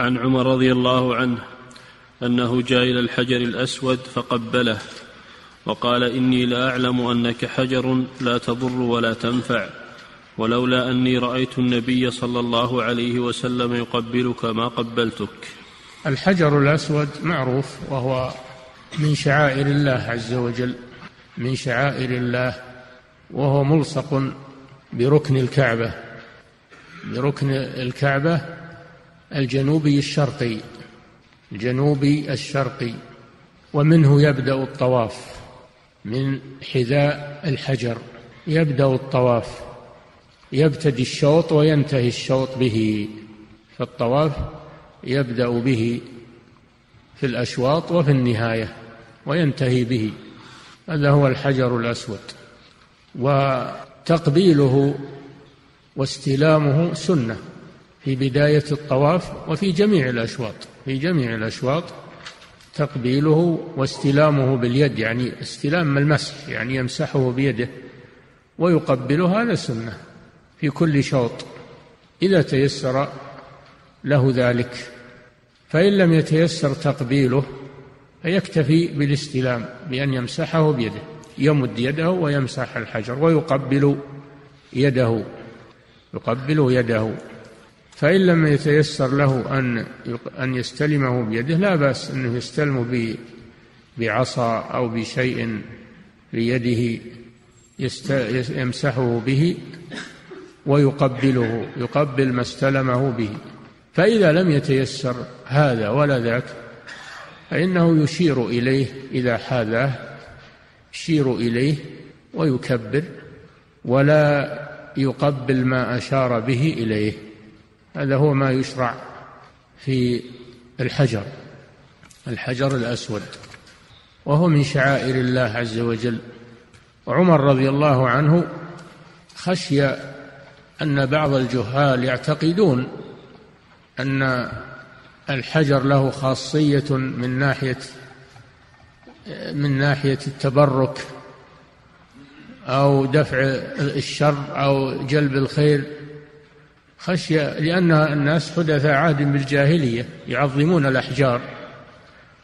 عن عمر رضي الله عنه أنه جاء إلى الحجر الأسود فقبله وقال إني لاعلم أنك حجر لا تضر ولا تنفع ولولا أني رأيت النبي صلى الله عليه وسلم يقبلك ما قبلتك. الحجر الأسود معروف وهو من شعائر الله عز وجل من شعائر الله وهو ملصق بركن الكعبة بركن الكعبة الجنوبي الشرقي. الجنوبي الشرقي. ومنه يبدأ الطواف من حذاء الحجر. يبدأ الطواف. يبتدي الشوط وينتهي الشوط به. فالطواف يبدأ به في الأشواط وفي النهاية وينتهي به. هذا هو الحجر الأسود. وتقبيله واستلامه سنة. في بداية الطواف وفي جميع الأشواط في جميع الأشواط تقبيله واستلامه باليد يعني استلام المسح يعني يمسحه بيده ويقبله هذا سنة في كل شوط. إذا تيسر له ذلك فإن لم يتيسر تقبيله فيكتفي بالاستلام بأن يمسحه بيده يمد يده ويمسح الحجر ويقبل يده يقبل يده. فإن لم يتيسر له أن أن يستلمه بيده لا بأس أنه يستلمه بعصا أو بشيء بيده يمسحه به ويقبله يقبل ما استلمه به. فإذا لم يتيسر هذا ولا ذاك فإنه يشير إليه إذا حاذاه يشير إليه ويكبر ولا يقبل ما أشار به إليه. هذا هو ما يشرع في الحجر الحجر الأسود وهو من شعائر الله عز وجل. وعمر رضي الله عنه خشي أن بعض الجهال يعتقدون أن الحجر له خاصية من ناحية من ناحية التبرك أو دفع الشر أو جلب الخير. خشية لأن الناس حدث عهد بالجاهلية يعظمون الأحجار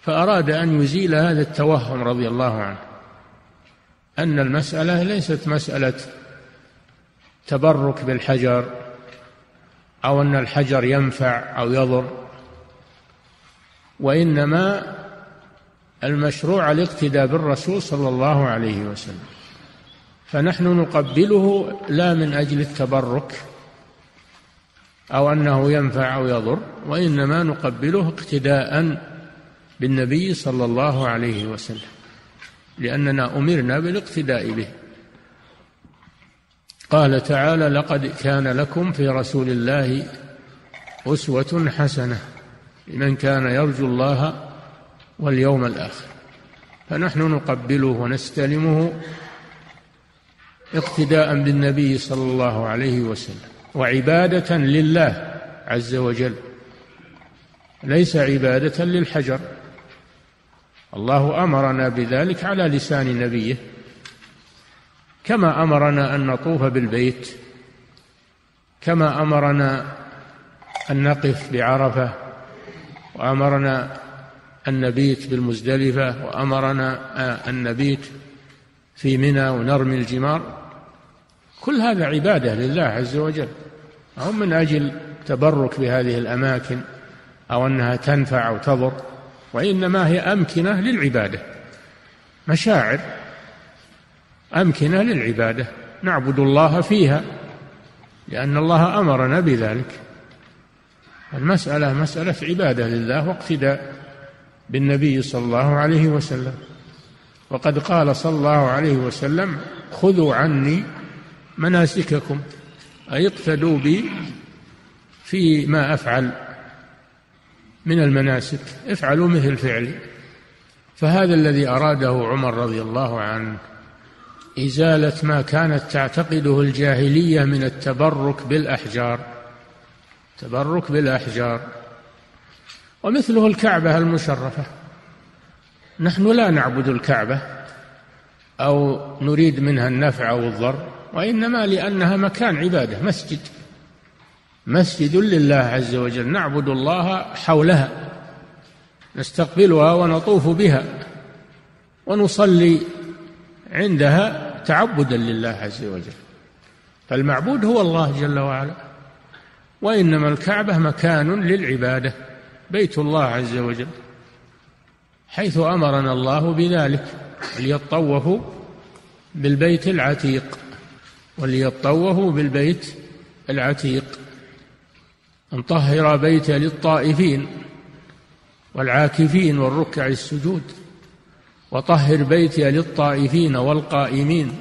فأراد أن يزيل هذا التوهم رضي الله عنه أن المسألة ليست مسألة تبرك بالحجر أو أن الحجر ينفع أو يضر وإنما المشروع الاقتداء بالرسول صلى الله عليه وسلم. فنحن نقبله لا من أجل التبرك أو أنه ينفع أو يضر وإنما نقبله اقتداء بالنبي صلى الله عليه وسلم لأننا أمرنا بالاقتداء به. قال تعالى لقد كان لكم في رسول الله أسوة حسنة لمن كان يرجو الله واليوم الآخر. فنحن نقبله ونستلمه اقتداء بالنبي صلى الله عليه وسلم. وعبادة لله عز وجل. ليس عبادة للحجر. الله أمرنا بذلك على لسان نبيه. كما أمرنا أن نطوف بالبيت. كما أمرنا أن نقف بعرفة. وأمرنا أن نبيت بالمزدلفة. وأمرنا أن نبيت في منى ونرمي الجمار. كل هذا عبادة لله عز وجل. أو من أجل تبرك بهذه الأماكن أو أنها تنفع أو تضر وإنما هي أمكنة للعبادة. مشاعر أمكنة للعبادة. نعبد الله فيها لأن الله أمرنا بذلك. المسألة مسألة عبادة لله واقتداء بالنبي صلى الله عليه وسلم. وقد قال صلى الله عليه وسلم خذوا عني مناسككم. أي اقتدوا بي في ما أفعل من المناسك. افعلوا مثل فعلي. فهذا الذي أراده عمر رضي الله عنه إزالة ما كانت تعتقده الجاهلية من التبرك بالأحجار. تبرك بالأحجار. ومثله الكعبة المشرفة. نحن لا نعبد الكعبة أو نريد منها النفع أو الضر. وإنما لأنها مكان عبادة مسجد. مسجد لله عز وجل. نعبد الله حولها. نستقبلها ونطوف بها. ونصلي عندها تعبدا لله عز وجل. فالمعبود هو الله جل وعلا. وإنما الكعبة مكان للعبادة. بيت الله عز وجل. حيث أمرنا الله بذلك. ليطوفوا بالبيت العتيق. وليطوفوا بالبيت العتيق أن طهر بيت للطائفين والعاكفين والركع السجود وطهر بيتي للطائفين والقائمين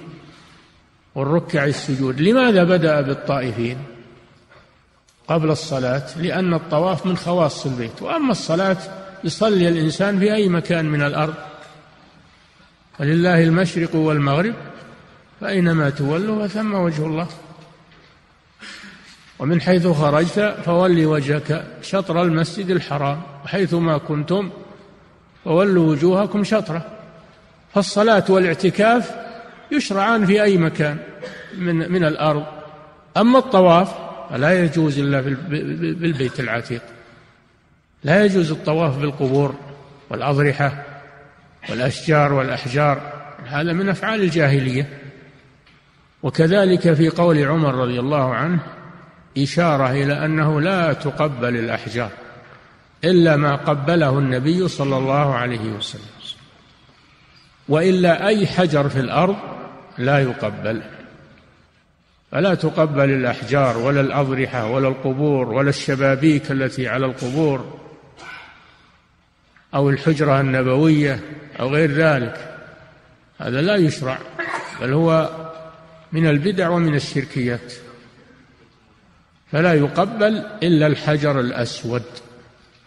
والركع السجود. لماذا بدأ بالطائفين؟ قبل الصلاة لأن الطواف من خواص البيت. وأما الصلاة يصلي الإنسان في أي مكان من الأرض. ولله المشرق والمغرب فأينما تولوا فثم وجه الله. ومن حيث خرجت فول وجهك شطر المسجد الحرام وحيث ما كنتم فولوا وجوهكم شطره. فالصلاة والاعتكاف يشرعان في أي مكان من من الأرض. أما الطواف فلا يجوز إلا بالبيت العتيق. لا يجوز الطواف بالقبور والأضرحة والأشجار والأحجار هذا من أفعال الجاهلية. وكذلك في قول عمر رضي الله عنه إشارة إلى أنه لا تقبل الأحجار إلا ما قبله النبي صلى الله عليه وسلم وإلا أي حجر في الأرض لا يقبل. فلا تقبل الأحجار ولا الأضرحة ولا القبور ولا الشبابيك التي على القبور أو الحجرة النبوية أو غير ذلك. هذا لا يشرع بل هو من البدع ومن الشركيات. فلا يقبل إلا الحجر الأسود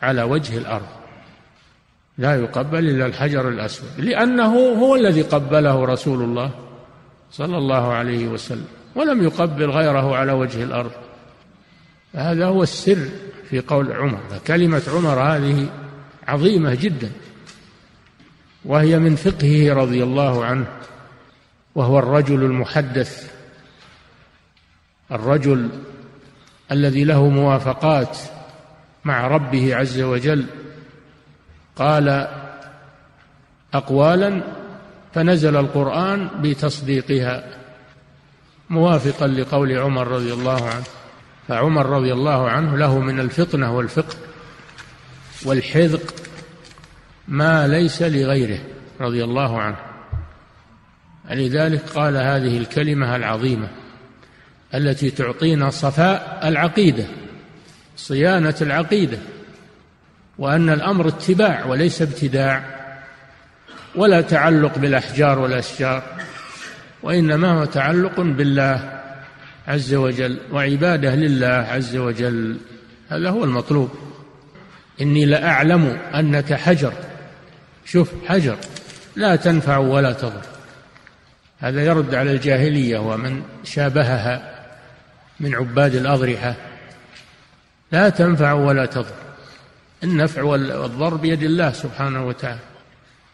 على وجه الأرض. لا يقبل إلا الحجر الأسود لأنه هو الذي قبله رسول الله صلى الله عليه وسلم ولم يقبل غيره على وجه الأرض. هذا هو السر في قول عمر كلمة عمر هذه عظيمة جدا وهي من فقهه رضي الله عنه. وهو الرجل المحدث الرجل الذي له موافقات مع ربه عز وجل. قال اقوالا فنزل القرآن بتصديقها موافقا لقول عمر رضي الله عنه. فعمر رضي الله عنه له من الفطنة والفقه والحذق ما ليس لغيره رضي الله عنه. لذلك قال هذه الكلمة العظيمة التي تعطينا صفاء العقيدة صيانة العقيدة وأن الأمر اتباع وليس ابتداع ولا تعلق بالأحجار والأشجار وإنما هو تعلق بالله عز وجل وعبادة لله عز وجل. هذا هو المطلوب. إني لأعلم أنك حجر. شوف حجر لا تنفع ولا تضر. هذا يرد على الجاهلية ومن شابهها من عباد الأضرحة. لا تنفع ولا تضر. النفع والضر بيد الله سبحانه وتعالى.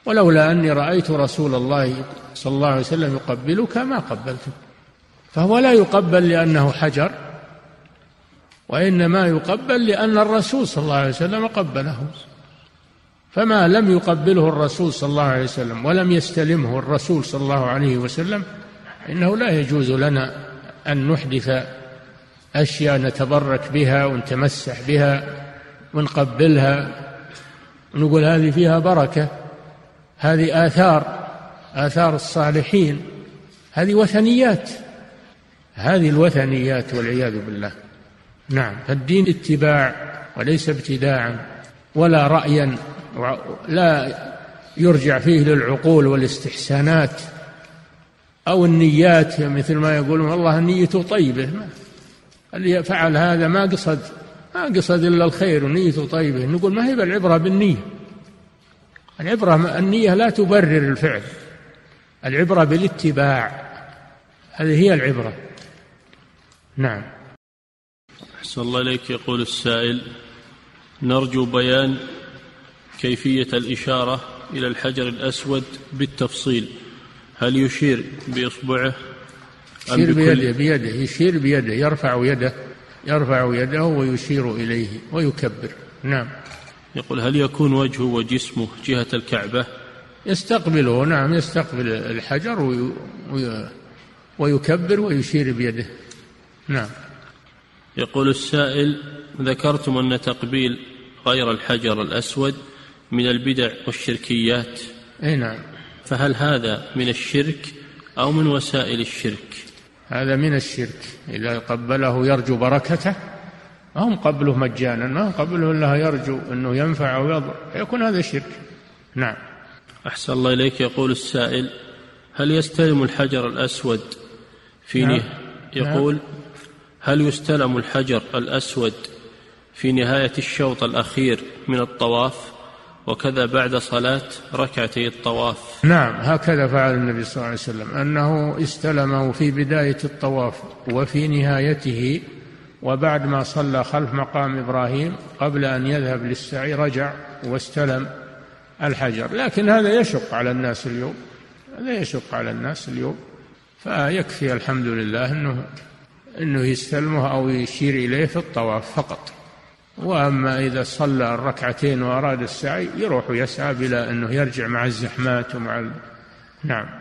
ولولا أني رأيت رسول الله صلى الله عليه وسلم يقبلك ما قبلتك. فهو لا يقبل لأنه حجر وإنما يقبل لأن الرسول صلى الله عليه وسلم قبله. فما لم يقبله الرسول صلى الله عليه وسلم ولم يستلمه الرسول صلى الله عليه وسلم إنه لا يجوز لنا أن نحدث أشياء نتبرك بها ونتمسح بها ونقبلها ونقول هذه فيها بركة هذه آثار آثار الصالحين هذه وثنيات هذه الوثنيات والعياذ بالله. نعم فالدين اتباع وليس ابتداعا ولا رأيا. لا يرجع فيه للعقول والاستحسانات أو النيات مثل ما يقولون والله نيته طيبة. اللي فعل هذا ما قصد ما قصد إلا الخير ونيته طيبة. نقول ما هي بالعبرة بالنية؟ العبرة النية لا تبرر الفعل. العبرة بالاتباع. هذه هي العبرة. نعم. أحسن الله إليك يقول السائل. نرجو بيان كيفية الإشارة إلى الحجر الأسود بالتفصيل. هل يشير بإصبعه يشير بيده بيده يشير بيده يرفع يده يرفع يده ويشير إليه ويكبر. نعم. يقول هل يكون وجهه وجسمه جهة الكعبة؟ يستقبله نعم يستقبل الحجر وي ويكبر ويشير بيده. نعم. يقول السائل ذكرتم أن تقبيل غير الحجر الأسود من البدع والشركيات. أي نعم. فهل هذا من الشرك أو من وسائل الشرك؟ هذا من الشرك. إذا قبله يرجو بركته ما هم قبله مجانا ما هم قبله إلا يرجو أنه ينفع أو يضر يكون هذا شرك. نعم. أحسن الله إليك. يقول السائل هل يستلم الحجر الأسود؟ في نعم. يقول نعم. هل يستلم الحجر الأسود في نهاية الشوط الأخير من الطواف؟ وكذا بعد صلاة ركعتي الطواف. نعم هكذا فعل النبي صلى الله عليه وسلم أنه استلمه في بداية الطواف وفي نهايته وبعد ما صلى خلف مقام إبراهيم قبل أن يذهب للسعي رجع واستلم الحجر. لكن هذا يشق على الناس اليوم هذا يشق على الناس اليوم. فيكفي الحمد لله أنه أنه يستلمه أو يشير إليه في الطواف فقط. وأما إذا صلى الركعتين وأراد السعي يروح يسعى بلا أنه يرجع مع الزحمات ومع ال... نعم.